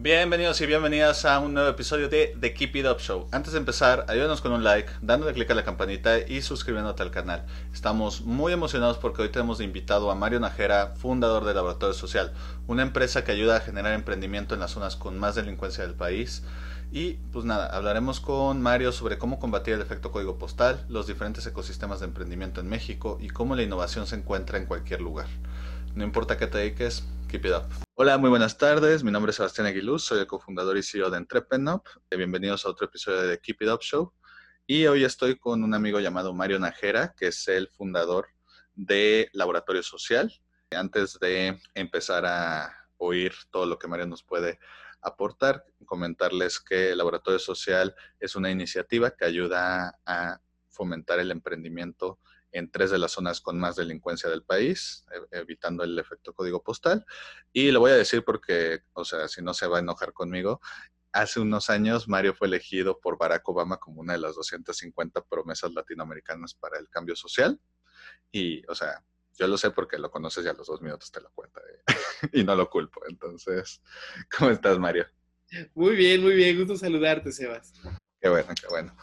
Bienvenidos y bienvenidas a un nuevo episodio de The Keep It Up Show. Antes de empezar, ayúdanos con un like, dándole clic a la campanita y suscribiéndote al canal. Estamos muy emocionados porque hoy tenemos de invitado a Mario Najera, fundador de Laboratorio Social, una empresa que ayuda a generar emprendimiento en las zonas con más delincuencia del país. Y pues nada, hablaremos con Mario sobre cómo combatir el efecto código postal, los diferentes ecosistemas de emprendimiento en México y cómo la innovación se encuentra en cualquier lugar. No importa qué te dediques, keep it up. Hola, muy buenas tardes. Mi nombre es Sebastián Aguiluz, soy el cofundador y CEO de Entrepenup. Bienvenidos a otro episodio de Keep It Up Show. Y hoy estoy con un amigo llamado Mario Najera, que es el fundador de Laboratorio Social. Antes de empezar a oír todo lo que Mario nos puede aportar, comentarles que Laboratorio Social es una iniciativa que ayuda a fomentar el emprendimiento en tres de las zonas con más delincuencia del país, evitando el efecto código postal. Y lo voy a decir porque, o sea, si no se va a enojar conmigo, hace unos años Mario fue elegido por Barack Obama como una de las 250 promesas latinoamericanas para el cambio social. Y, o sea, yo lo sé porque lo conoces y a los dos minutos te lo cuenta ¿eh? y no lo culpo. Entonces, ¿cómo estás, Mario? Muy bien, muy bien. Gusto saludarte, Sebas. Qué bueno, qué bueno.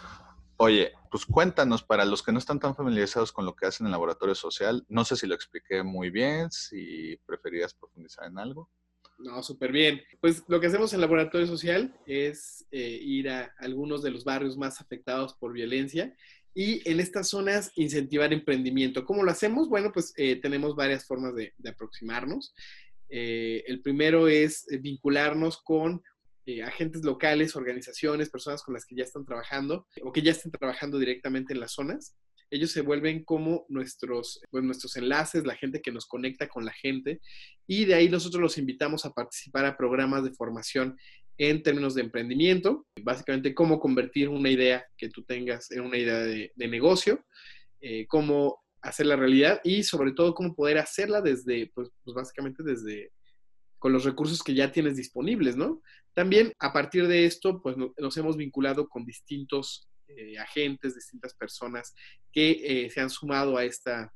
Oye, pues cuéntanos para los que no están tan familiarizados con lo que hacen en el laboratorio social. No sé si lo expliqué muy bien, si preferías profundizar en algo. No, súper bien. Pues lo que hacemos en el laboratorio social es eh, ir a algunos de los barrios más afectados por violencia y en estas zonas incentivar emprendimiento. ¿Cómo lo hacemos? Bueno, pues eh, tenemos varias formas de, aproximarnos. Eh, el primero es vincularnos con eh, agentes locales, organizaciones, personas con las que ya están trabajando o que ya están trabajando directamente en las zonas. Ellos se vuelven como nuestros, pues, nuestros enlaces, la gente que nos conecta con la gente y de ahí nosotros los invitamos a participar a programas de formación en términos de emprendimiento, básicamente cómo convertir una idea que tú tengas en una idea de, negocio, eh, cómo hacerla realidad y sobre todo cómo poder hacerla desde, pues, pues básicamente desde, con los recursos que ya tienes disponibles, ¿no? También a partir de esto, pues nos hemos vinculado con distintos eh, agentes, distintas personas que eh, se han sumado a esta,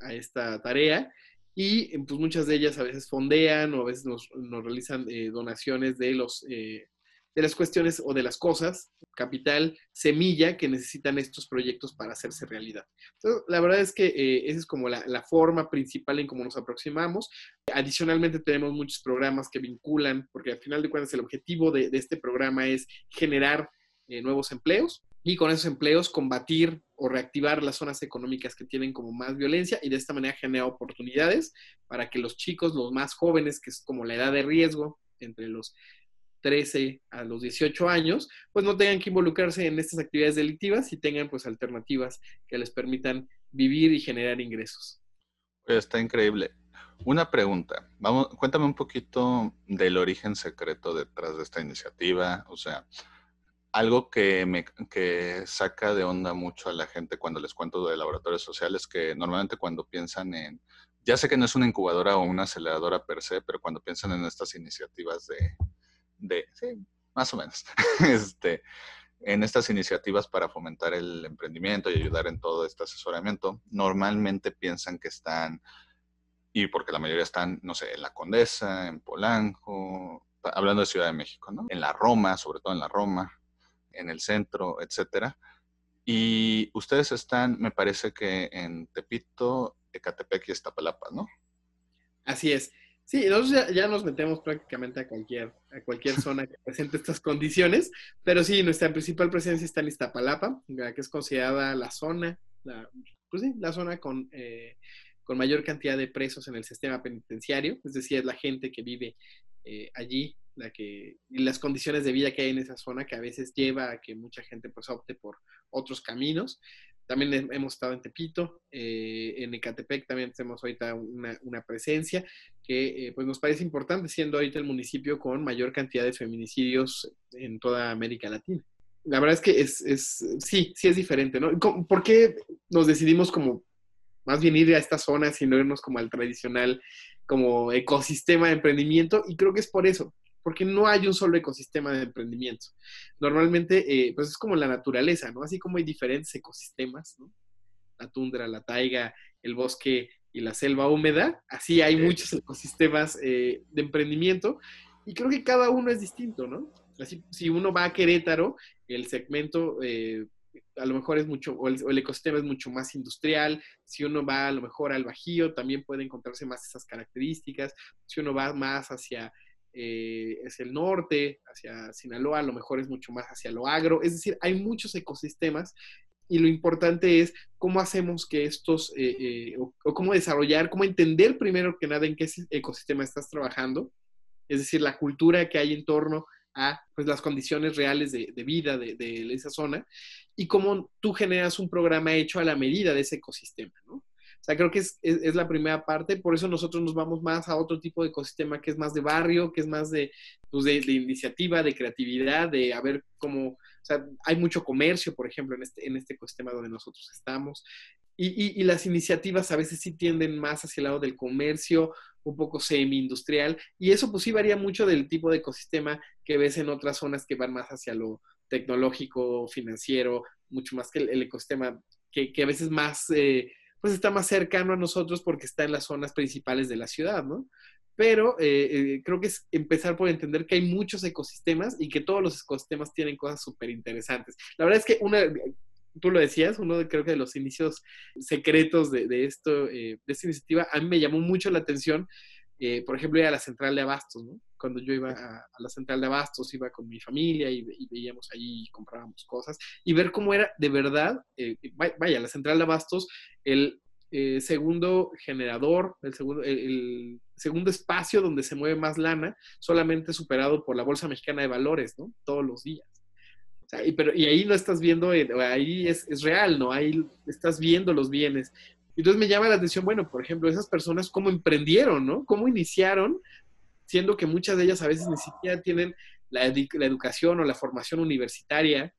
a esta tarea y pues muchas de ellas a veces fondean o a veces nos, realizan eh, donaciones de los de las cuestiones o de las cosas, capital, semilla que necesitan estos proyectos para hacerse realidad. La verdad es que eh, esa es como la, forma principal en cómo nos aproximamos. Adicionalmente tenemos muchos programas que vinculan, porque al final de cuentas el objetivo de, este programa es generar eh, nuevos empleos y con esos empleos combatir o reactivar las zonas económicas que tienen como más violencia y de esta manera generar oportunidades para que los chicos, los más jóvenes, que es como la edad de riesgo entre los 13 a los 18 años, pues no tengan que involucrarse en estas actividades delictivas y tengan pues alternativas que les permitan vivir y generar ingresos. Está increíble. Una pregunta, vamos, cuéntame un poquito del origen secreto detrás de esta iniciativa, o sea, algo que me que saca de onda mucho a la gente cuando les cuento de laboratorios sociales, que normalmente cuando piensan en, ya sé que no es una incubadora o una aceleradora per se, pero cuando piensan en estas iniciativas de, de, sí, más o menos, este, en estas iniciativas para fomentar el emprendimiento y ayudar en todo este asesoramiento, normalmente piensan que están, y porque la mayoría están, no sé, en la Condesa, en Polanco, hablando de Ciudad de México, ¿no? En la Roma, sobre todo en la Roma, en el centro, etcétera. Y ustedes están, me parece que en Tepito, Ecatepec y Estapalapa, ¿no? Así es. Sí, nosotros ya, nos metemos prácticamente a cualquier, a cualquier zona que presente estas condiciones, pero sí, nuestra principal presencia está en Iztapalapa, que es considerada la zona, la, pues sí, la zona con, eh, con mayor cantidad de presos en el sistema penitenciario, es decir, es la gente que vive eh, allí, la que, y las condiciones de vida que hay en esa zona que a veces lleva a que mucha gente pues opte por otros caminos. También hemos estado en Tepito, eh, en Ecatepec también tenemos ahorita una, presencia que eh, pues nos parece importante, siendo ahorita el municipio con mayor cantidad de feminicidios en toda América Latina. La verdad es que es, es sí, sí es diferente, ¿no? ¿Por qué nos decidimos como más bien ir a esta zona, sino irnos como al tradicional como ecosistema de emprendimiento? Y creo que es por eso, porque no hay un solo ecosistema de emprendimiento. Normalmente, eh, pues es como la naturaleza, ¿no? Así como hay diferentes ecosistemas, ¿no? La tundra, la taiga, el bosque y la selva húmeda, así hay muchos ecosistemas eh, de emprendimiento Y creo que cada uno es distinto, ¿no? Así, si uno va a Querétaro, el segmento eh, a lo mejor es mucho, o el, ecosistema es mucho más industrial. Si uno va a lo mejor al Bajío, también puede encontrarse más esas características. Si uno va más hacia eh, el norte, hacia Sinaloa, a lo mejor es mucho más hacia lo agro. Es decir, hay muchos ecosistemas y lo importante es cómo hacemos que estos, eh, eh, o, cómo desarrollar, cómo entender primero que nada en qué ecosistema estás trabajando, es decir, la cultura que hay en torno a pues, las condiciones reales de, vida de, esa zona y cómo tú generas un programa hecho a la medida de ese ecosistema, ¿no? O sea, creo que es, es, la primera parte, por eso nosotros nos vamos más a otro tipo de ecosistema que es más de barrio, que es más de, pues, de, iniciativa, de creatividad, de a ver cómo, o sea, hay mucho comercio, por ejemplo, en este, en este ecosistema donde nosotros estamos. Y, y, las iniciativas a veces sí tienden más hacia el lado del comercio, un poco semi-industrial, y eso pues sí varía mucho del tipo de ecosistema que ves en otras zonas que van más hacia lo tecnológico, financiero, mucho más que el, ecosistema que, que, a veces más, eh, pues está más cercano a nosotros porque está en las zonas principales de la ciudad, ¿no? Pero eh, eh, creo que es empezar por entender que hay muchos ecosistemas y que todos los ecosistemas tienen cosas súper interesantes. La verdad es que una, tú lo decías, uno de, creo que de los inicios secretos de, esto, eh, de esta iniciativa, a mí me llamó mucho la atención, eh, por ejemplo, ir a la central de Abastos, ¿no? Cuando yo iba a, la central de Abastos, iba con mi familia y, veíamos ahí y comprábamos cosas, y ver cómo era de verdad, vaya, la central de Abastos, el segundo generador, el segundo, el segundo espacio donde se mueve más lana, solamente superado por la Bolsa Mexicana de Valores, ¿no? Todos los días y, pero, y ahí no estás viendo, eh, ahí es, es, real, ¿no? Ahí estás viendo los bienes. Entonces me llama la atención, bueno, por ejemplo, esas personas cómo emprendieron, ¿no? Cómo iniciaron, siendo que muchas de ellas a veces ni siquiera tienen la, la educación o la formación universitaria,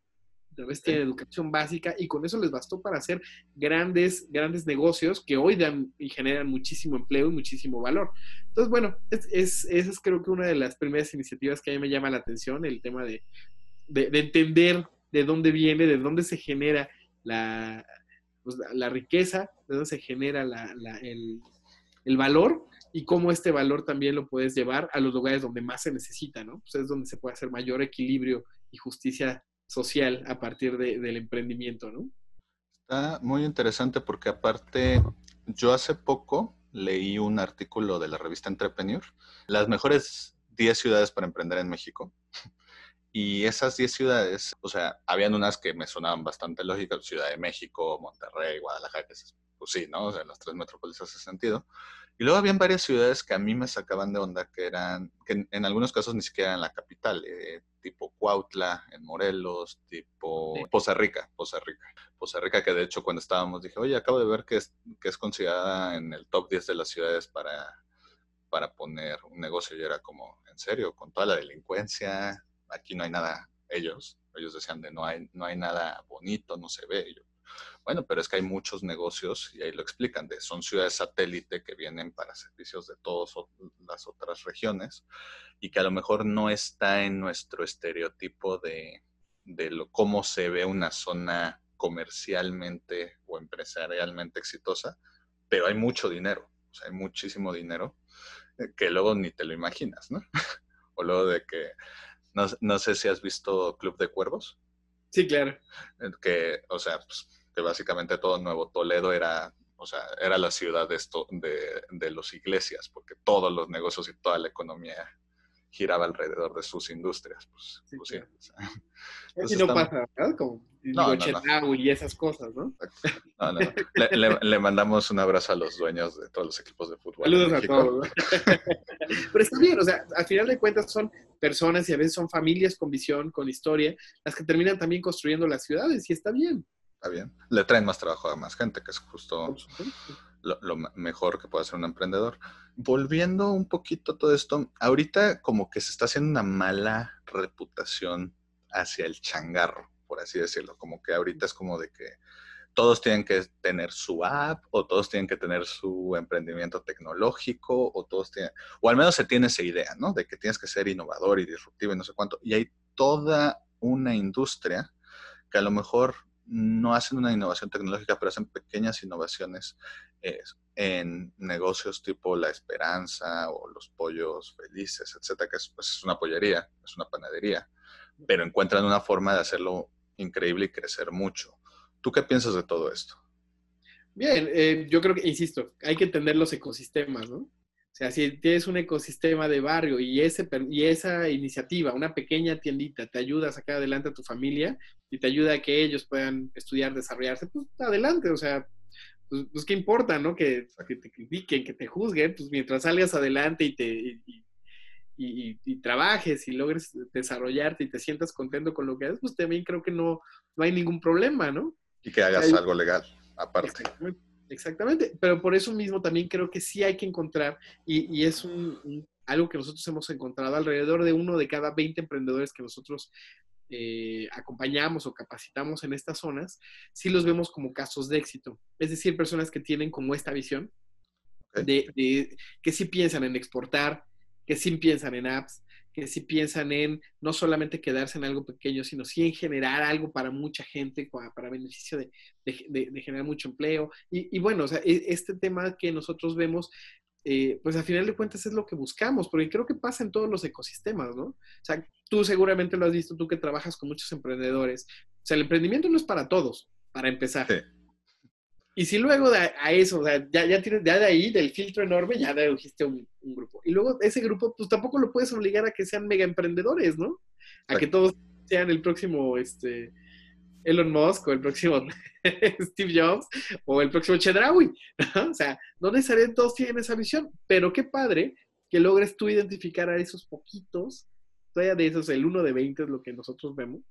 a veces tienen educación básica y con eso les bastó para hacer grandes, grandes negocios que hoy dan y generan muchísimo empleo y muchísimo valor. Entonces, bueno, es, es, esa es creo que una de las primeras iniciativas que a mí me llama la atención, el tema de, de, entender de dónde viene, de dónde se genera la, pues, la, riqueza, de dónde se genera el, el, valor y cómo este valor también lo puedes llevar a los lugares donde más se necesita, ¿no? Pues es donde se puede hacer mayor equilibrio y justicia social a partir del emprendimiento, ¿no? Está muy interesante porque aparte, yo hace poco leí un artículo de la revista Entrepreneur, las mejores 10 ciudades para emprender en México. Y esas 10 ciudades, o sea, habían unas que me sonaban bastante lógicas, Ciudad de México, Monterrey, Guadalajara, pues sí, ¿no? O sea, las tres metrópolis hace sentido. Y luego habían varias ciudades que a mí me sacaban de onda, que eran, que en, algunos casos ni siquiera eran la capital, eh, tipo Cuautla, en Morelos, tipo Poza Rica, Poza Rica. Poza Rica, que de hecho cuando estábamos dije, oye, acabo de ver que es, que es considerada en el top 10 de las ciudades para, para poner un negocio. Y era como, en serio, con toda la delincuencia, aquí no hay nada, ellos, ellos decían de no hay, no hay nada bonito, no se ve. Bueno, pero es que hay muchos negocios y ahí lo explican, de, son ciudades satélite que vienen para servicios de todas las otras regiones y que a lo mejor no está en nuestro estereotipo de, de lo, cómo se ve una zona comercialmente o empresarialmente exitosa, pero hay mucho dinero, o sea, hay muchísimo dinero eh, que luego ni te lo imaginas, ¿no? o luego de que no, no, sé si has visto Club de Cuervos. Sí, claro. Que, o sea, pues, que básicamente todo Nuevo Toledo era, o sea, era la ciudad de, esto, de, de los iglesias, porque todos los negocios y toda la economía giraba alrededor de sus industrias. Pues, sí, pues no pasa, ¿verdad? Como no, y esas cosas, ¿no? No, no, le, le, mandamos un abrazo a los dueños de todos los equipos de fútbol. Saludos a todos. Pero está bien, o sea, al final de cuentas son personas y a veces son familias con visión, con historia, las que terminan también construyendo las ciudades y está bien. Está bien. Le traen más trabajo a más gente, que es justo lo, mejor que puede hacer un emprendedor. Volviendo un poquito a todo esto, ahorita como que se está haciendo una mala reputación hacia el changarro, por así decirlo, como que ahorita es como de que todos tienen que tener su app o todos tienen que tener su emprendimiento tecnológico o todos tienen, o al menos se tiene esa idea, ¿no? De que tienes que ser innovador y disruptivo y no sé cuánto. Y hay toda una industria que a lo mejor no hacen una innovación tecnológica, pero hacen pequeñas innovaciones eh, en negocios tipo La Esperanza o los Pollos Felices, etcétera, que es, pues, es una pollería, es una panadería, pero encuentran una forma de hacerlo increíble y crecer mucho. ¿Tú qué piensas de todo esto? Bien, eh, yo creo que, insisto, hay que entender los ecosistemas, ¿no? O sea, si tienes un ecosistema de barrio y, ese, y esa iniciativa, una pequeña tiendita, te ayuda a sacar adelante a tu familia y te ayuda a que ellos puedan estudiar, desarrollarse, pues adelante, o sea, pues, pues qué importa, ¿no? Que, que, te critiquen, que te juzguen, pues mientras salgas adelante y te... Y, trabajes y logres desarrollarte y te sientas contento con lo que haces, pues también creo que no, no hay ningún problema, ¿no? Y que hagas algo legal, aparte. Exactamente, pero por eso mismo también creo que sí hay que encontrar, y, es un, algo que nosotros hemos encontrado alrededor de uno de cada 20 emprendedores que nosotros eh, acompañamos o capacitamos en estas zonas, sí los vemos como casos de éxito. Es decir, personas que tienen como esta visión de, que sí piensan en exportar, que sí piensan en apps, que sí piensan en no solamente quedarse en algo pequeño, sino sí en generar algo para mucha gente, para, beneficio de, generar mucho empleo. Y, bueno, o sea, e, este tema que nosotros vemos, eh, pues a final de cuentas es lo que buscamos, porque creo que pasa en todos los ecosistemas, ¿no? O sea, tú seguramente lo has visto, tú que trabajas con muchos emprendedores. O sea, el emprendimiento no es para todos, para empezar. Y si luego de a eso, o sea, ya, ya tienes, ya de ahí, del filtro enorme, ya dedujiste un, un grupo. Y luego ese grupo, pues tampoco lo puedes obligar a que sean mega emprendedores, ¿no? A que todos sean el próximo, este, Elon Musk o el próximo Steve Jobs o el próximo Chedraui. ¿no? O sea, no necesariamente todos tienen esa visión, pero qué padre que logres tú identificar a esos poquitos, todavía de esos, el uno de 20 es lo que nosotros vemos,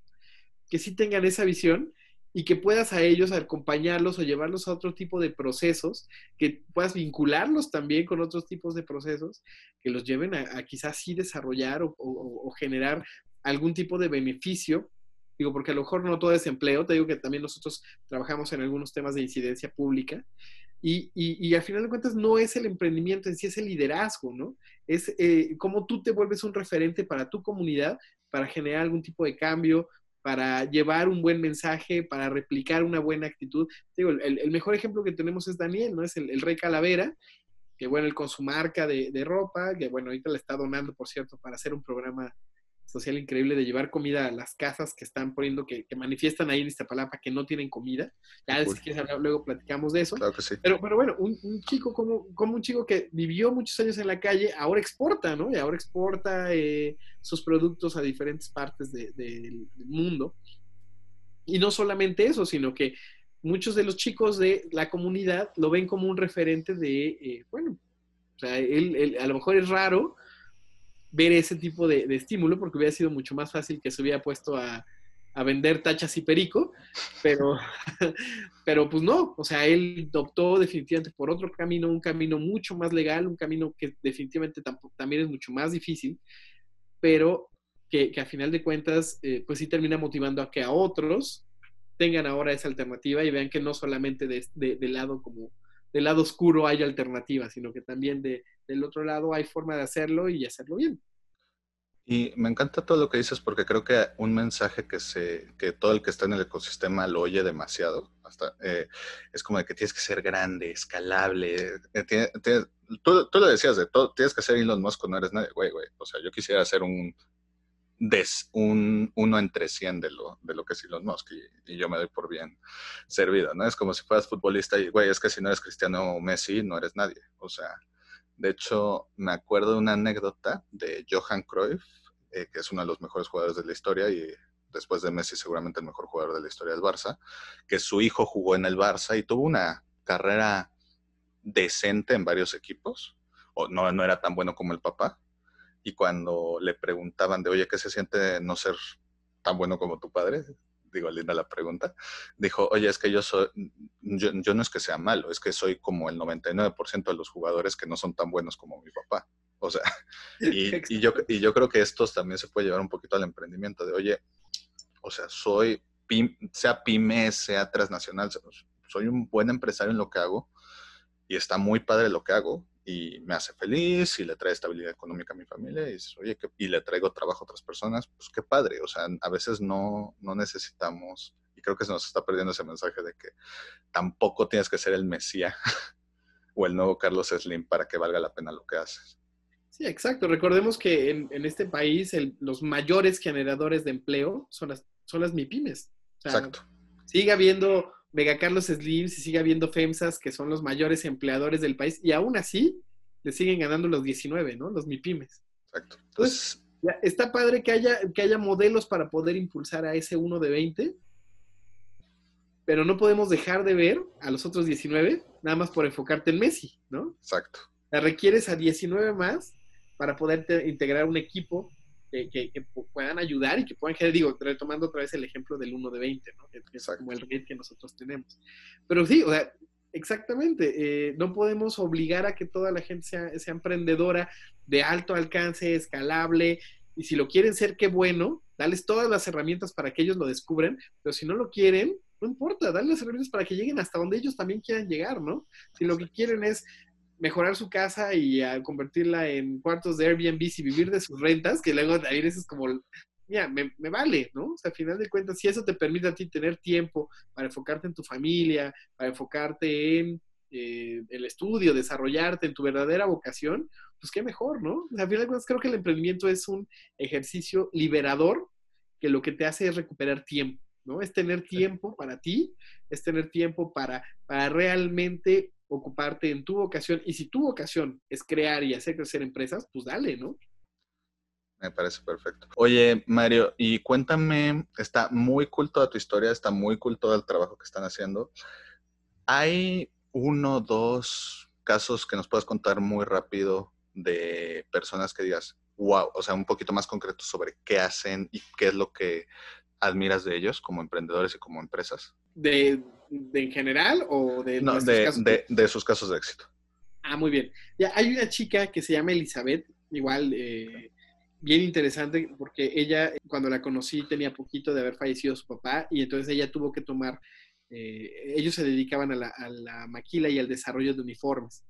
que sí tengan esa visión y que puedas a ellos acompañarlos o llevarlos a otro tipo de procesos, que puedas vincularlos también con otros tipos de procesos que los lleven a, quizás sí desarrollar o, generar algún tipo de beneficio. Digo, porque a lo mejor no todo es empleo, te digo que también nosotros trabajamos en algunos temas de incidencia pública y, y, al final de cuentas no es el emprendimiento en sí, es el liderazgo, ¿no? Es eh, cómo tú te vuelves un referente para tu comunidad, para generar algún tipo de cambio, para llevar un buen mensaje, para replicar una buena actitud. Digo, el, mejor ejemplo que tenemos es Daniel, ¿no? Es el, Rey Calavera, que bueno, él con su marca de, de, ropa, que bueno, ahorita le está donando, por cierto, para hacer un programa social increíble de llevar comida a las casas que están poniendo, que, manifiestan ahí en Iztapalapa que no tienen comida. Ya si quieres hablar, luego platicamos de eso. Claro que sí. Pero, pero bueno, un, chico como, como un chico que vivió muchos años en la calle, ahora exporta, ¿no? Y ahora exporta eh, sus productos a diferentes partes del mundo. Y no solamente eso, sino que muchos de los chicos de la comunidad lo ven como un referente de, eh, bueno, o sea, él, a lo mejor es raro, ver ese tipo de, estímulo, porque hubiera sido mucho más fácil que se hubiera puesto a, vender tachas y perico, pero, pero pues no, o sea, él optó definitivamente por otro camino, un camino mucho más legal, un camino que definitivamente también es mucho más difícil, pero que, a final de cuentas, eh, pues sí termina motivando a que a otros tengan ahora esa alternativa y vean que no solamente de, lado como del lado oscuro hay alternativas, sino que también de, del otro lado hay forma de hacerlo y hacerlo bien. Y me encanta todo lo que dices porque creo que un mensaje que, se, que todo el que está en el ecosistema lo oye demasiado. Hasta, eh, es como de que tienes que ser grande, escalable. Eh, tú, tú, lo decías, de todo, tienes que ser Elon Musk no eres nadie. Güey, güey. O sea, yo quisiera ser un, des, un uno entre cien de lo, de lo que es Elon Musk y, yo me doy por bien servido, ¿no? Es como si fueras futbolista y, güey, es que si no eres Cristiano Messi, no eres nadie. O sea, de hecho, me acuerdo de una anécdota de Johan Cruyff, eh, que es uno de los mejores jugadores de la historia y después de Messi seguramente el mejor jugador de la historia del Barça, que su hijo jugó en el Barça y tuvo una carrera decente en varios equipos, o no, no era tan bueno como el papá, y cuando le preguntaban de, oye, ¿qué se siente no ser tan bueno como tu padre? Digo, linda la pregunta. Dijo, oye, es que yo soy, yo, no es que sea malo, es que soy como el 99% de los jugadores que no son tan buenos como mi papá. O sea, y, yo, y yo creo que esto también se puede llevar un poquito al emprendimiento de, oye, o sea, soy, sea pyme, sea transnacional, soy un buen empresario en lo que hago y está muy padre lo que hago, y me hace feliz y le trae estabilidad económica a mi familia y, oye, y le traigo trabajo a otras personas, pues qué padre. O sea, a veces no, no necesitamos Y creo que se nos está perdiendo ese mensaje de que tampoco tienes que ser el Mesías o el nuevo Carlos Slim para que valga la pena lo que haces. Sí, exacto. Recordemos que en, este país los mayores generadores de empleo son las, son las MIPIMES. exacto. Sigue habiendo Mega Carlos Slims y sigue habiendo FEMSAs que son los mayores empleadores del país y aún así le siguen ganando los 19, ¿no? Los MIPIMES. Exacto. Entonces, está padre que haya, que haya modelos para poder impulsar a ese uno de 20, pero no podemos dejar de ver a los otros 19 nada más por enfocarte en Messi, ¿no? Exacto. La requieres a 19 más para poder integrar un equipo que, puedan ayudar y que puedan generar, digo, retomando otra vez el ejemplo del 1 de 20, ¿no? Que, es como el red que nosotros tenemos. Pero sí, o sea, exactamente, eh, no podemos obligar a que toda la gente sea, sea emprendedora de alto alcance, escalable, y si lo quieren ser, qué bueno, dales todas las herramientas para que ellos lo descubran, pero si no lo quieren, no importa, dale las herramientas para que lleguen hasta donde ellos también quieran llegar, ¿no? Si lo que quieren es mejorar su casa y convertirla en cuartos de Airbnb y vivir de sus rentas, que luego también eso es como, mira, me, vale, ¿no? O sea, al final de cuentas, si eso te permite a ti tener tiempo para enfocarte en tu familia, para enfocarte en eh, el estudio, desarrollarte en tu verdadera vocación, pues qué mejor, ¿no? al final de cuentas, creo que el emprendimiento es un ejercicio liberador que lo que te hace es recuperar tiempo. ¿no? Es tener tiempo para ti, es tener tiempo para, para realmente ocuparte en tu vocación. Y si tu vocación es crear y hacer crecer empresas, pues dale, ¿no? Me parece perfecto. Oye, Mario, y cuéntame, está muy cool toda tu historia, está muy cool todo el trabajo que están haciendo. ¿Hay uno, dos casos que nos puedas contar muy rápido de personas que digas, wow, o sea, un poquito más concreto sobre qué hacen y qué es lo que admiras de ellos como emprendedores y como empresas? ¿De, en general o de, no, de, casos? de, sus casos de éxito? Ah, muy bien. Ya hay una chica que se llama Elizabeth, igual eh, bien interesante porque ella cuando la conocí tenía poquito de haber fallecido su papá y entonces ella tuvo que tomar, eh, ellos se dedicaban a la, a la, maquila y al desarrollo de uniformes,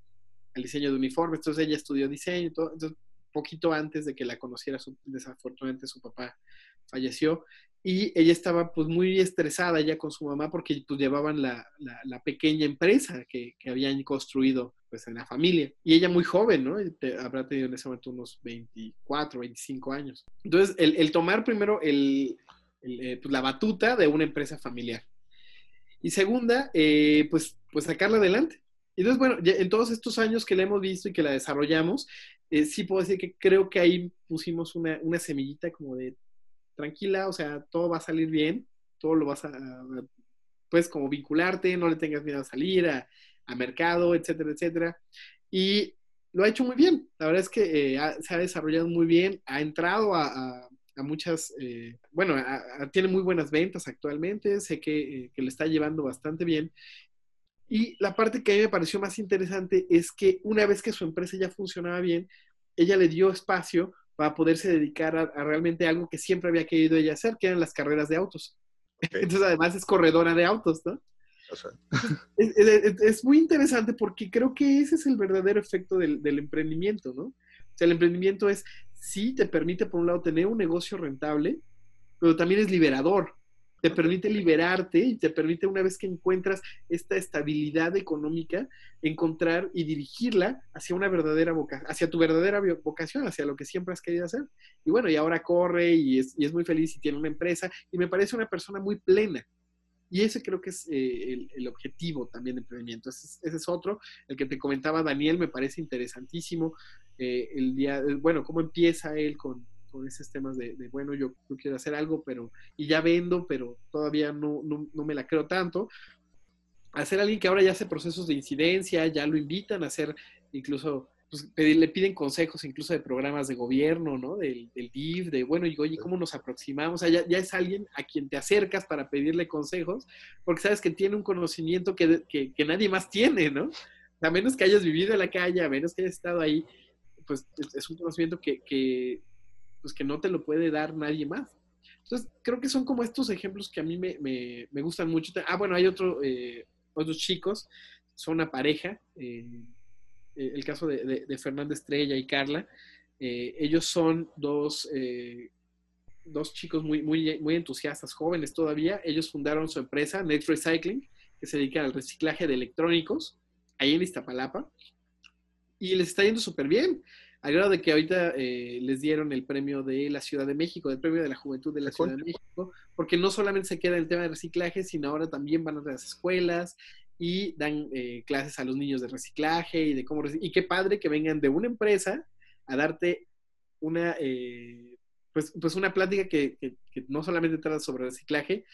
al diseño de uniformes, entonces ella estudió diseño y todo, entonces poquito antes de que la conociera, desafortunadamente su papá falleció y ella estaba pues muy estresada ya con su mamá porque pues llevaban la, la, pequeña empresa que, que, habían construido pues en la familia. Y ella muy joven, ¿no? Habrá tenido en ese momento unos 24, 25 años. Entonces, el, el tomar primero el, eh, pues, la batuta de una empresa familiar. Y segunda, eh, pues, pues sacarla adelante. Entonces, bueno, en todos estos años que la hemos visto y que la desarrollamos, eh, sí puedo decir que creo que ahí pusimos una, una semillita como de tranquila, o sea, todo va a salir bien, todo lo vas a, pues como vincularte, no le tengas miedo a salir a, mercado, etcétera, etcétera. Y lo ha hecho muy bien, la verdad es que eh, se ha desarrollado muy bien, ha entrado a, muchas, eh, bueno, tiene muy buenas ventas actualmente, sé que, eh, que le está llevando bastante bien. Y la parte que a mí me pareció más interesante es que una vez que su empresa ya funcionaba bien, ella le dio espacio para poderse dedicar a, realmente algo que siempre había querido ella hacer, que eran las carreras de autos. Entonces, además es corredora de autos, ¿no? es, muy interesante porque creo que ese es el verdadero efecto del, del, emprendimiento, ¿no? O sea, el emprendimiento es, sí, te permite, por un lado, tener un negocio rentable, pero también es liberador te permite liberarte y te permite una vez que encuentras esta estabilidad económica, encontrar y dirigirla hacia una verdadera vocación, hacia tu verdadera vocación, hacia lo que siempre has querido hacer. Y bueno, y ahora corre y es, y es muy feliz y tiene una empresa y me parece una persona muy plena. Y ese creo que es eh, el, objetivo también de emprendimiento. Ese, es otro. El que te comentaba Daniel me parece interesantísimo. Eh, el día, bueno, cómo empieza él con, con esos temas de, bueno, yo, quiero hacer algo, pero, y ya vendo, pero todavía no, no, me la creo tanto. Hacer alguien que ahora ya hace procesos de incidencia, ya lo invitan a hacer incluso, pues, le piden consejos incluso de programas de gobierno, ¿no? Del, del DIF, de, bueno, y oye, ¿cómo nos aproximamos? O sea, ya, es alguien a quien te acercas para pedirle consejos, porque sabes que tiene un conocimiento que, que, nadie más tiene, ¿no? A menos que hayas vivido en la calle, a menos que hayas estado ahí, pues es, un conocimiento que, que, pues que no te lo puede dar nadie más. Entonces, creo que son como estos ejemplos que a mí me, me, gustan mucho. Ah, bueno, hay otro, eh, otros chicos, son una pareja, eh, eh, el caso de, de, Fernanda Estrella y Carla. ellos son dos dos chicos muy, muy, muy entusiastas, jóvenes todavía. Ellos fundaron su empresa, Next Recycling, que se dedica al reciclaje de electrónicos, ahí en Iztapalapa. Y les está yendo súper bien. Al grado de que ahorita eh, les dieron el premio de la Ciudad de México, el premio de la Juventud de la Ciudad de México, porque no solamente se queda el tema de reciclaje, sino ahora también van a las escuelas y dan eh, clases a los niños de reciclaje y de cómo... Y qué padre que vengan de una empresa a darte una, eh, pues, pues una plática que, que, no solamente trata sobre reciclaje,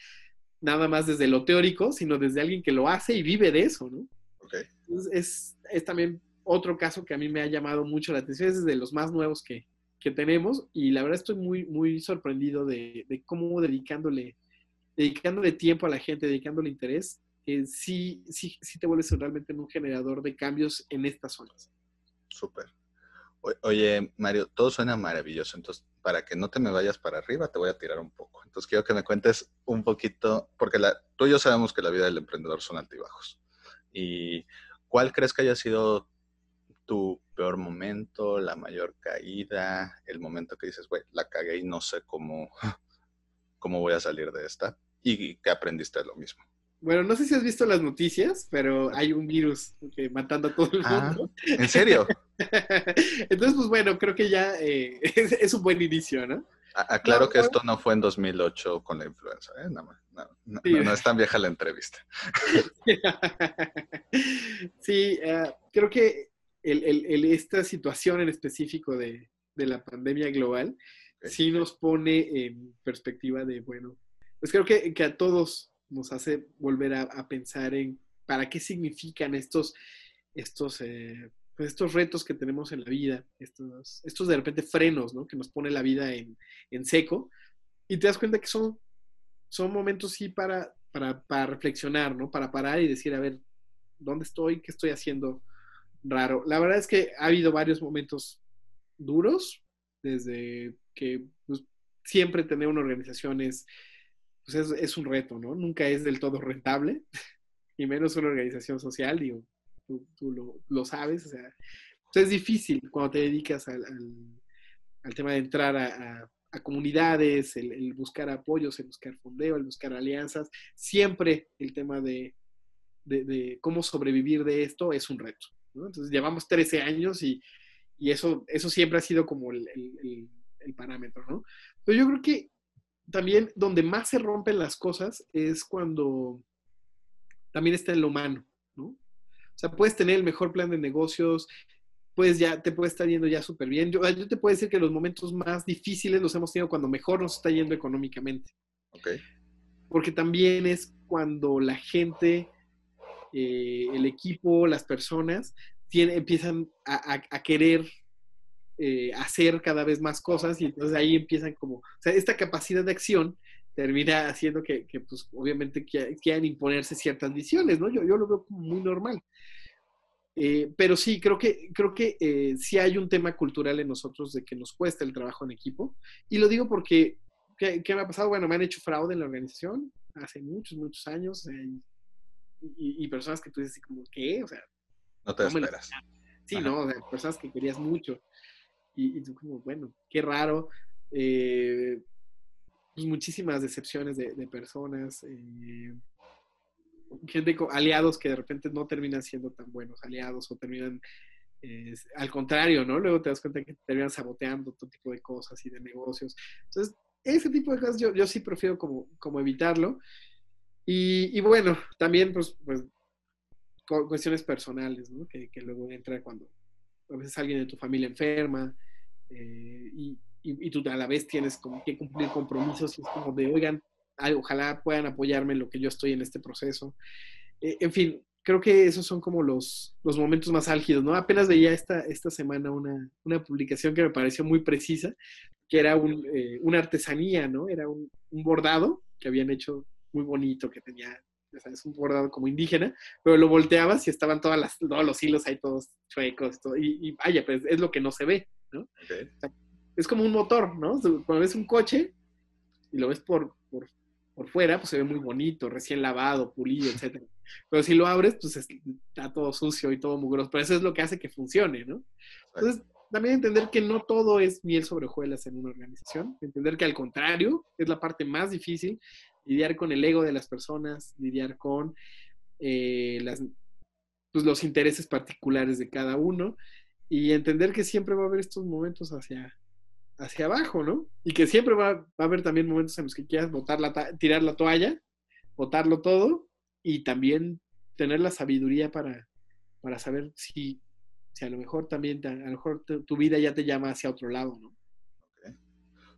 nada más desde lo teórico, sino desde alguien que lo hace y vive de eso, ¿no? Okay. Entonces es, es también otro caso que a mí me ha llamado mucho la atención, es de los más nuevos que, que tenemos y la verdad estoy muy, muy sorprendido de, cómo dedicándole, dedicándole tiempo a la gente, dedicándole interés, eh, sí, sí, sí te vuelves realmente un generador de cambios en estas zonas. Súper. Oye, Mario, todo suena maravilloso, entonces para que no te me vayas para arriba, te voy a tirar un poco. Entonces quiero que me cuentes un poquito, porque la, tú y yo sabemos que la vida del emprendedor son altibajos. ¿Y cuál crees que haya sido tu peor momento, la mayor caída, el momento que dices, güey, la cagué y no sé cómo, cómo voy a salir de esta? ¿Y que aprendiste lo mismo? Bueno, no sé si has visto las noticias, pero hay un virus que matando a todo el ah, mundo. ¿En serio? Entonces, pues bueno, creo que ya eh, es, un buen inicio, ¿no? Aclaro que esto no fue en 2008 con la influenza, ¿eh? No, no, no, es tan vieja la entrevista. sí, uh, creo que el, el, esta situación en específico de, de la pandemia global sí nos pone en perspectiva de, bueno, pues creo que, que a todos nos hace volver a, pensar en para qué significan estos, estos, eh, pues estos retos que tenemos en la vida, estos, estos de repente frenos, ¿no? Que nos pone la vida en, en seco. Y te das cuenta que son, son momentos sí para, para, para, reflexionar, ¿no? Para parar y decir, a ver, ¿dónde estoy? ¿Qué estoy haciendo raro? La verdad es que ha habido varios momentos duros, desde que pues, siempre tener una organización es pues es, un reto, ¿no? Nunca es del todo rentable, y menos una organización social, digo, tú, lo, sabes, o sea, es difícil cuando te dedicas al, tema de entrar a, comunidades, el, buscar apoyos, el buscar fondeo, el buscar alianzas, siempre el tema de, cómo sobrevivir de esto es un reto, ¿no? Entonces llevamos 13 años y, eso, eso siempre ha sido como el, el parámetro, ¿no? Pero yo creo que también donde más se rompen las cosas es cuando también está en lo humano, ¿no? O sea, puedes tener el mejor plan de negocios, pues ya te puede estar yendo ya súper bien. Yo, yo, te puedo decir que los momentos más difíciles los hemos tenido cuando mejor nos está yendo económicamente. Ok. Porque también es cuando la gente, eh, el equipo, las personas, empiezan a querer eh, hacer cada vez más cosas y entonces ahí empiezan como, o sea, esta capacidad de acción termina haciendo que, que pues obviamente quieran imponerse ciertas visiones, ¿no? Yo, yo lo veo muy normal. Eh, pero sí, creo que, creo que eh, sí hay un tema cultural en nosotros de que nos cuesta el trabajo en equipo. Y lo digo porque, ¿qué, me ha pasado? Bueno, me han hecho fraude en la organización hace muchos, muchos años. Y, personas que tú dices como, ¿qué? O sea, no te esperas. Sí, no, o sea, personas que querías mucho. Y, tú como, bueno, qué raro. Eh, pues muchísimas decepciones de, personas. Eh, gente aliados que de repente no terminan siendo tan buenos aliados o terminan eh, al contrario, ¿no? Luego te das cuenta que terminan saboteando todo tipo de cosas y de negocios. Entonces, ese tipo de cosas yo, yo sí prefiero como, como evitarlo. Y, y bueno, también pues, pues cuestiones personales, ¿no? Que, que luego entra cuando a veces alguien de tu familia enferma, eh, y, y, tú a la vez tienes como que cumplir compromisos y es como de, oigan, ojalá puedan apoyarme en lo que yo estoy en este proceso. Eh, en fin, creo que esos son como los, los momentos más álgidos, ¿no? Apenas veía esta, esta semana una, una publicación que me pareció muy precisa, que era un, eh, una artesanía, ¿no? Era un, un, bordado que habían hecho muy bonito, que tenía, es un bordado como indígena, pero lo volteabas y estaban todas las, todos los hilos ahí todos chuecos, y, y vaya, pues es lo que no se ve, es como un motor, ¿no? Cuando ves un coche y lo ves por, por, fuera, pues se ve muy bonito, recién lavado, pulido, etc. Pero si lo abres, pues está todo sucio y todo mugroso. Pero eso es lo que hace que funcione, ¿no? Entonces, también entender que no todo es miel sobre hojuelas en una organización, entender que al contrario es la parte más difícil, lidiar con el ego de las personas, lidiar con eh, las, pues, los intereses particulares de cada uno y entender que siempre va a haber estos momentos hacia, hacia abajo, ¿no? Y que siempre va, va a haber también momentos en los que quieras botar la tirar la toalla, botarlo todo y también tener la sabiduría para, para saber si, si a lo mejor también, a lo mejor tu, vida ya te llama hacia otro lado, ¿no?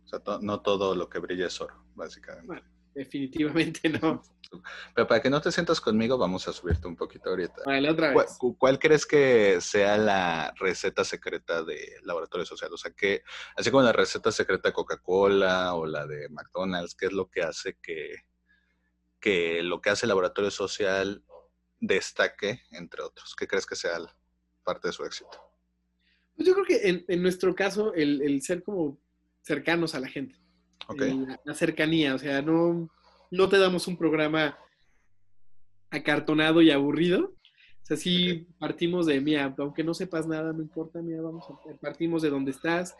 O sea, no todo lo que brilla es oro, básicamente. Definitivamente no. Pero para que no te sientas conmigo, vamos a subirte un poquito ahorita. Vale, otra vez. ¿Cuál, crees que sea la receta secreta de laboratorio social? O sea, que, así como la receta secreta de Coca-Cola o la de McDonald's, ¿qué es lo que hace que, que lo que hace el laboratorio social destaque entre otros? ¿Qué crees que sea parte de su éxito? Pues yo creo que en, nuestro caso, el, ser como cercanos a la gente. Okay. la, cercanía, o sea, no, no te damos un programa acartonado y aburrido. O sea, sí partimos de, mira, aunque no sepas nada, no importa, mira, vamos a, partimos de donde estás.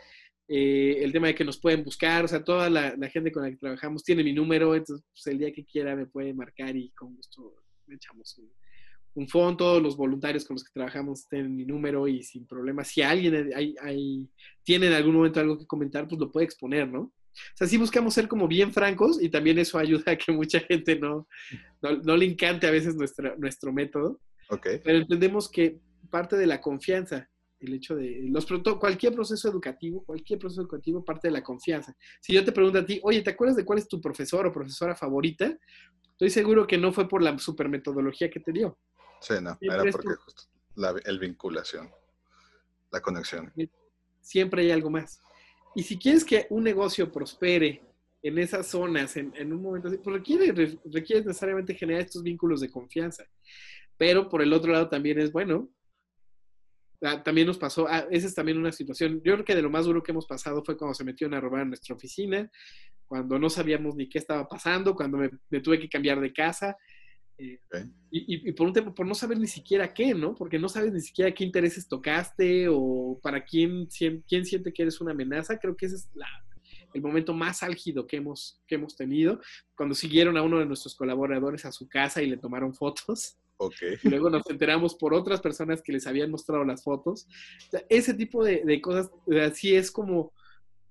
Eh, el tema de que nos pueden buscar, o sea, toda la, gente con la que trabajamos tiene mi número, entonces pues, el día que quiera me puede marcar y con gusto le echamos un, un fondo, todos los voluntarios con los que trabajamos tienen mi número y sin problema. Si alguien hay, hay, tiene en algún momento algo que comentar, pues lo puede exponer, ¿no? O sea, sí buscamos ser como bien francos y también eso ayuda a que mucha gente no, no, le encante a veces nuestra, nuestro método. Okay. Pero entendemos que parte de la confianza, el hecho de los cualquier proceso educativo, cualquier proceso educativo parte de la confianza. Si yo te pregunto a ti, oye, ¿te acuerdas de cuál es tu profesor o profesora favorita? Estoy seguro que no fue por la supermetodología que te dio. Sí, no, era porque justo la el vinculación, la conexión. Siempre hay algo más. Y si quieres que un negocio prospere en esas zonas, en, un momento así, pues requiere, requiere necesariamente generar estos vínculos de confianza. Pero por el otro lado también es bueno. Ah, también nos pasó, ah, esa es también una situación, yo creo que de lo más duro que hemos pasado fue cuando se metieron a robar nuestra oficina, cuando no sabíamos ni qué estaba pasando, cuando me tuve que cambiar de casa, eh, y, por un tema, por no saber ni siquiera qué, ¿no? Porque no sabes ni siquiera qué intereses tocaste o para quién, quién siente que eres una amenaza. Creo que ese es el momento más álgido que hemos, que hemos tenido. Cuando siguieron a uno de nuestros colaboradores a su casa y le tomaron fotos. Okay. Luego nos enteramos por otras personas que les habían mostrado las fotos. ese tipo de, cosas, así es como,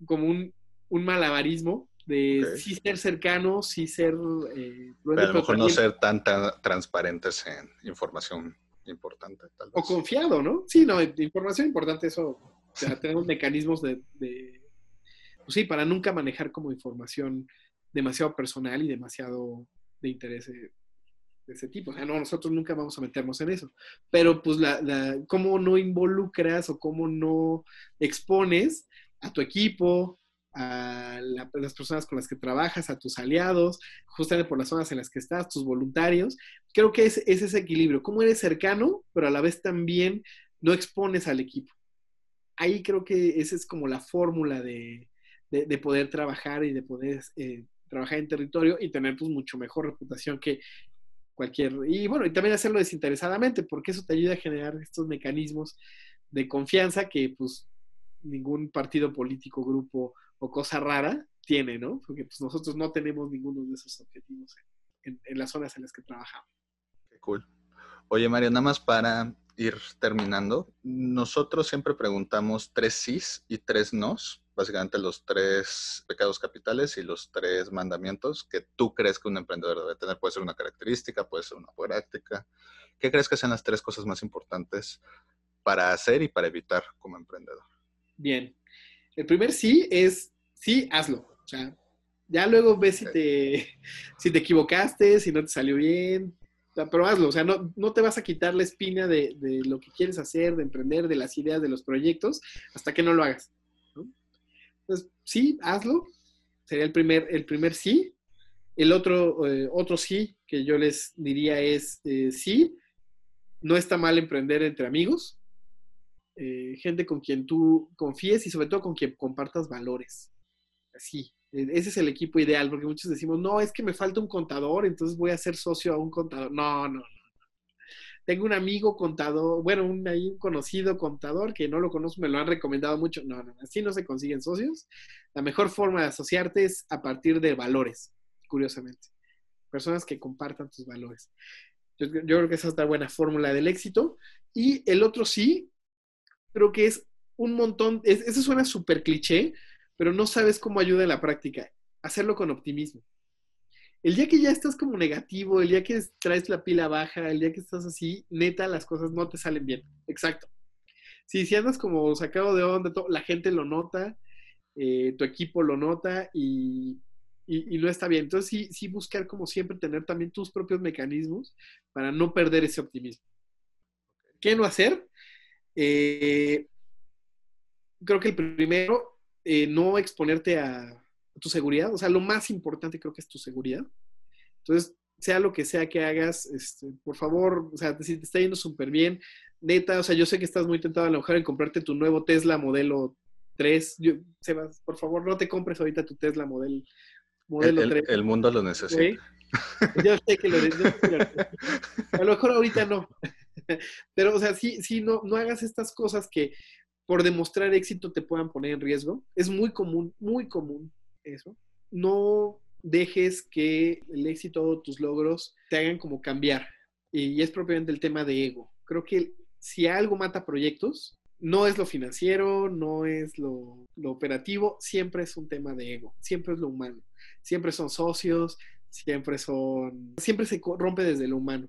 como un, un malabarismo de sí ser cercano, sí ser... Eh, pero a lo mejor no ser tan, transparentes en información importante. Tal vez. O confiado, ¿no? Sí, no, información importante, eso, tenemos mecanismos de, pues sí, para nunca manejar como información demasiado personal y demasiado de interés de ese tipo. O sea, no, nosotros nunca vamos a meternos en eso. Pero pues la, la, cómo no involucras o cómo no expones a tu equipo, a las personas con las que trabajas, a tus aliados, justamente por las zonas en las que estás, tus voluntarios. Creo que es, ese equilibrio, cómo eres cercano, pero a la vez también no expones al equipo. Ahí creo que esa es como la fórmula de, poder trabajar y de poder eh, trabajar en territorio y tener pues mucho mejor reputación que cualquier... Y bueno, y también hacerlo desinteresadamente, porque eso te ayuda a generar estos mecanismos de confianza que pues ningún partido político, grupo o cosa rara tiene, ¿no? Porque pues, nosotros no tenemos ninguno de esos objetivos en, las zonas en las que trabajamos. Qué cool. Oye, Mario, nada más para ir terminando, nosotros siempre preguntamos tres sís y tres nos, básicamente los tres pecados capitales y los tres mandamientos que tú crees que un emprendedor debe tener. Puede ser una característica, puede ser una práctica. ¿Qué crees que sean las tres cosas más importantes para hacer y para evitar como emprendedor? Bien, el primer sí es, sí, hazlo. Ya luego ves si te, si te equivocaste, si no te salió bien, pero hazlo. O sea, no, no te vas a quitar la espina de, lo que quieres hacer, de emprender, de las ideas, de los proyectos, hasta que no lo hagas. Entonces, sí, hazlo. Sería el primer, el primer sí. El otro, eh, otro sí que yo les diría es eh, sí. No está mal emprender entre amigos. Eh, gente con quien tú confíes y sobre todo con quien compartas valores. Así, e, ese es el equipo ideal, porque muchos decimos, no, es que me falta un contador, entonces voy a ser socio a un contador. No, no, no. tengo un amigo contador, bueno, un, un conocido contador que no lo conozco, me lo han recomendado mucho. No, no, así no se consiguen socios. La mejor forma de asociarte es a partir de valores, curiosamente. Personas que compartan tus valores. Yo, creo que esa es otra buena fórmula del éxito. Y el otro sí, creo que es un montón, eso suena súper cliché, pero no sabes cómo ayuda en la práctica. Hacerlo con optimismo el día que ya estás como negativo, el día que traes la pila baja, el día que estás así, neta, las cosas no te salen bien. Exacto. Si, andas como sacado de onda, la gente lo nota, eh, tu equipo lo nota y, no está bien. Entonces, sí, sí buscar como siempre tener también tus propios mecanismos para no perder ese optimismo. ¿Qué no hacer? Eh, creo que el primero, eh, no exponerte a, tu seguridad. O sea, lo más importante creo que es tu seguridad. Entonces, sea lo que sea que hagas, este, por favor, o sea, si te está yendo súper bien, neta, o sea, yo sé que estás muy tentado a lo mejor en comprarte tu nuevo Tesla modelo 3. Yo, Sebas, por favor, no te compres ahorita tu Tesla modelo, modelo el, 3. El, mundo lo necesita. Yo sé que lo necesita. A lo mejor ahorita no. Pero, o sea, sí, sí, no, no hagas estas cosas que por demostrar éxito te puedan poner en riesgo. Es muy común, muy común eso. No dejes que el éxito o tus logros te hagan como cambiar. Y es propiamente el tema de ego. Creo que si algo mata proyectos, no es lo financiero, no es lo, operativo, siempre es un tema de ego, siempre es lo humano. Siempre son socios, siempre son, siempre se rompe desde lo humano.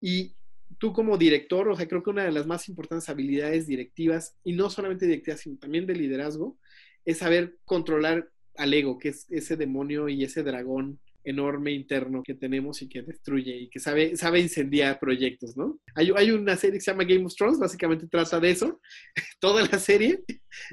Y tú como director, o sea, creo que una de las más importantes habilidades directivas, y no solamente directivas, sino también de liderazgo, es saber controlar al ego, que es ese demonio y ese dragón enorme interno que tenemos y que destruye y que sabe, sabe incendiar proyectos, ¿no? Hay, hay una serie que se llama Game of Thrones, básicamente trata de eso, toda la serie,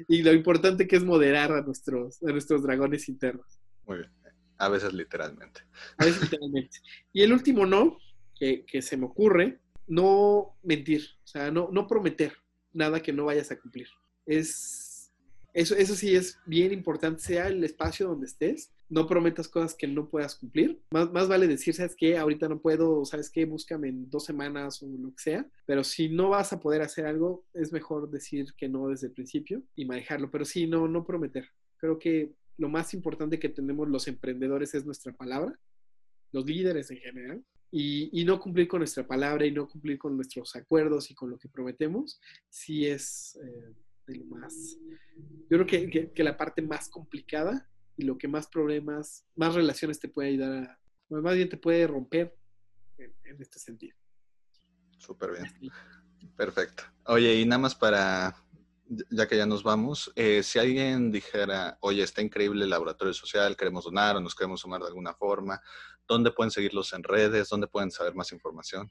y lo importante que es moderar a nuestros, a nuestros dragones internos. Muy bien, a veces literalmente. A veces literalmente. Y el último no, que, que se me ocurre, no mentir, o sea, no, no prometer nada que no vayas a cumplir. Es eso, eso sí es bien importante, sea el espacio donde estés, no prometas cosas que no puedas cumplir. Más, más vale decir, ¿sabes qué? Ahorita no puedo, ¿sabes qué? Búscame en dos semanas o lo que sea. Pero si no vas a poder hacer algo, es mejor decir que no desde el principio y manejarlo. Pero sí, no, no prometer. Creo que lo más importante que tenemos los emprendedores es nuestra palabra, los líderes en general. Y, y, no cumplir con nuestra palabra y no cumplir con nuestros acuerdos y con lo que prometemos, sí es, eh, de lo más, yo creo que, que, la parte más complicada y lo que más problemas, más relaciones te puede ayudar a, más bien te puede romper en, este sentido. Súper bien. Perfecto. Oye, y nada más para, ya que ya nos vamos, eh, si alguien dijera, oye, está increíble el laboratorio social, queremos donar o nos queremos sumar de alguna forma, ¿dónde pueden seguirlos en redes? ¿Dónde pueden saber más información?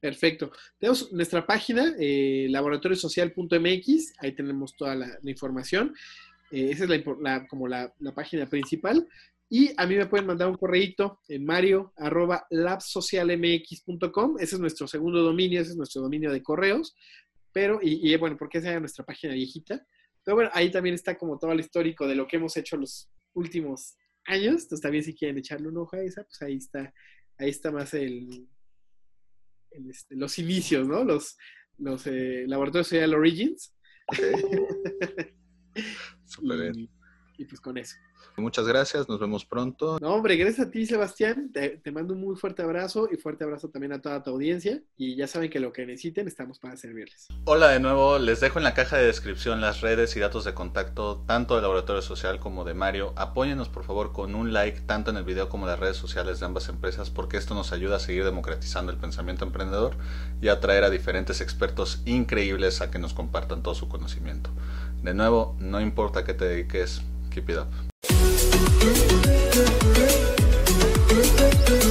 Perfecto. Tenemos nuestra página, eh, laboratoriosocial.mx, ahí tenemos toda la, información. Eh, esa es la, como la, página principal. Y a mí me pueden mandar un correíto en mario arroba. Ese es nuestro segundo dominio, ese es nuestro dominio de correos. Pero, y, bueno, porque esa es nuestra página viejita. Pero bueno, ahí también está como todo el histórico de lo que hemos hecho los últimos años. Entonces también si quieren echarle un ojo a esa, pues ahí está, ahí está más el, este, los inicios, ¿no? Los, los eh, laboratorios social Origins. y, y pues con eso. Muchas gracias, nos vemos pronto. No, hombre, gracias a ti, Sebastián. Te, mando un muy fuerte abrazo y fuerte abrazo también a toda tu audiencia. Y ya saben que lo que necesiten estamos para servirles. Hola de nuevo, les dejo en la caja de descripción las redes y datos de contacto tanto del Laboratorio Social como de Mario. Apóyenos por favor con un like tanto en el video como en las redes sociales de ambas empresas porque esto nos ayuda a seguir democratizando el pensamiento emprendedor y a atraer a diferentes expertos increíbles a que nos compartan todo su conocimiento. De nuevo, no importa qué te dediques, keep it up. Thank you.